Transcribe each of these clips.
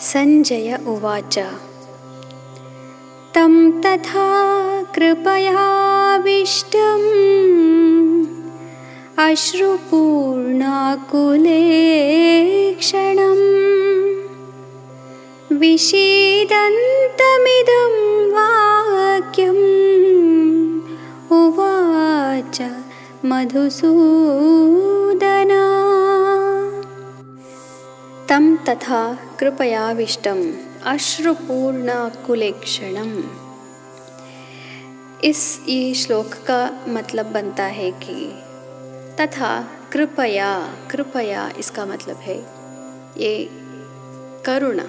सञ्जय उवाच। तं तथा कृपयाविष्टम्। अश्रुपूर्णाकुले क्षणम्। विषीदन्तमिदं वाक्यम्। उवाच मधुसूदना तं तथा कृपयाविष्टम् अश्रुपूर्णाकुलेक्षणम्। इस ये श्लोक का मतलब बनता है कि तथा कृपया कृपया इसका मतलब है, ये करुणा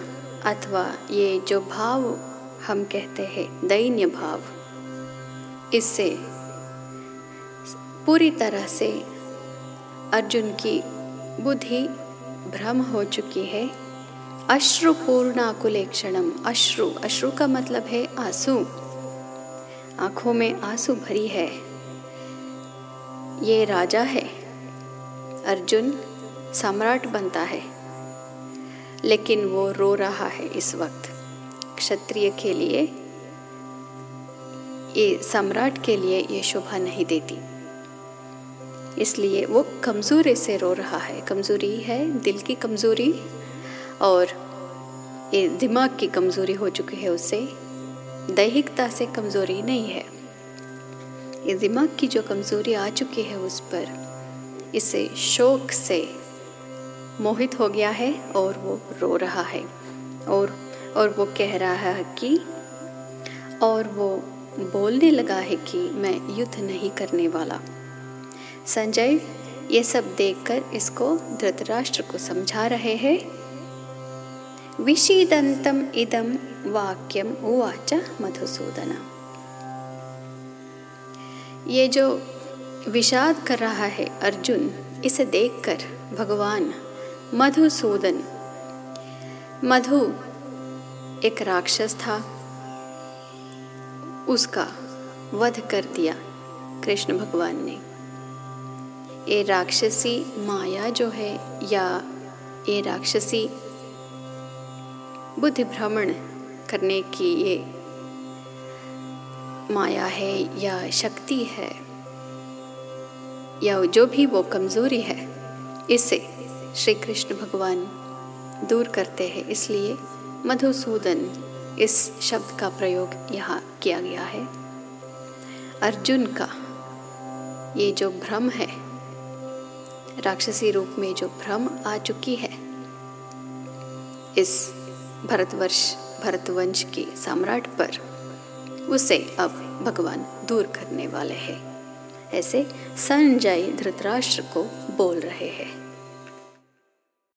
अथवा ये जो भाव हम कहते हैं, दैन्य भाव, इससे पूरी तरह से अर्जुन की बुद्धि भ्रम हो चुकी है। अश्रुपूर्णाकुलेक्षणम अश्रु अश्रु का मतलब है आँसू। आँखों में आँसू भरी है। ये राजा है। अर्जुन सम्राट बनता है। लेकिन वो रो रहा है इस वक्त। क्षत्रिय के लिए, ये सम्राट के लिए ये शोभा नहीं देती। इसलिए वो कमज़ोरी से रो रहा है। कमज़ोरी है, दिल की कमज़ोरी और ये दिमाग की कमज़ोरी हो चुकी है उससे। दैहिकता से कमज़ोरी नहीं है। ये दिमाग की जो कमज़ोरी आ चुकी है उस पर, इसे शोक से मोहित हो गया है और वो रो रहा है। और और वो कह रहा है कि, और वो बोलने लगा है कि मैं युद्ध नहीं करने वाला। संजय, ये सब देखकर इसको धृतराष्ट्र को समझा रहे हैं। विषीदंतम इदम वाक्यम उवाच मधुसूदन। ये जो विषाद कर रहा है अर्जुन, इसे देखकर भगवान मधुसूदन। मधु एक राक्षस था। उसका वध कर दिया कृष्ण भगवान ने। ये राक्षसी माया जो है या ये राक्षसी बुद्धि भ्रमण करने की ये माया है या शक्ति है या जो भी वो कमज़ोरी है, इसे श्री कृष्ण भगवान दूर करते हैं। इसलिए मधुसूदन इस शब्द का प्रयोग यहाँ किया गया है। अर्जुन का ये जो भ्रम है राक्षसी रूप में जो भ्रम आ चुकी है, इस भरतवर्ष, भरतवंश के सम्राट पर, उसे अब भगवान दूर करने वाले हैं। ऐसे संजय धृतराष्ट्र को बोल रहे हैं।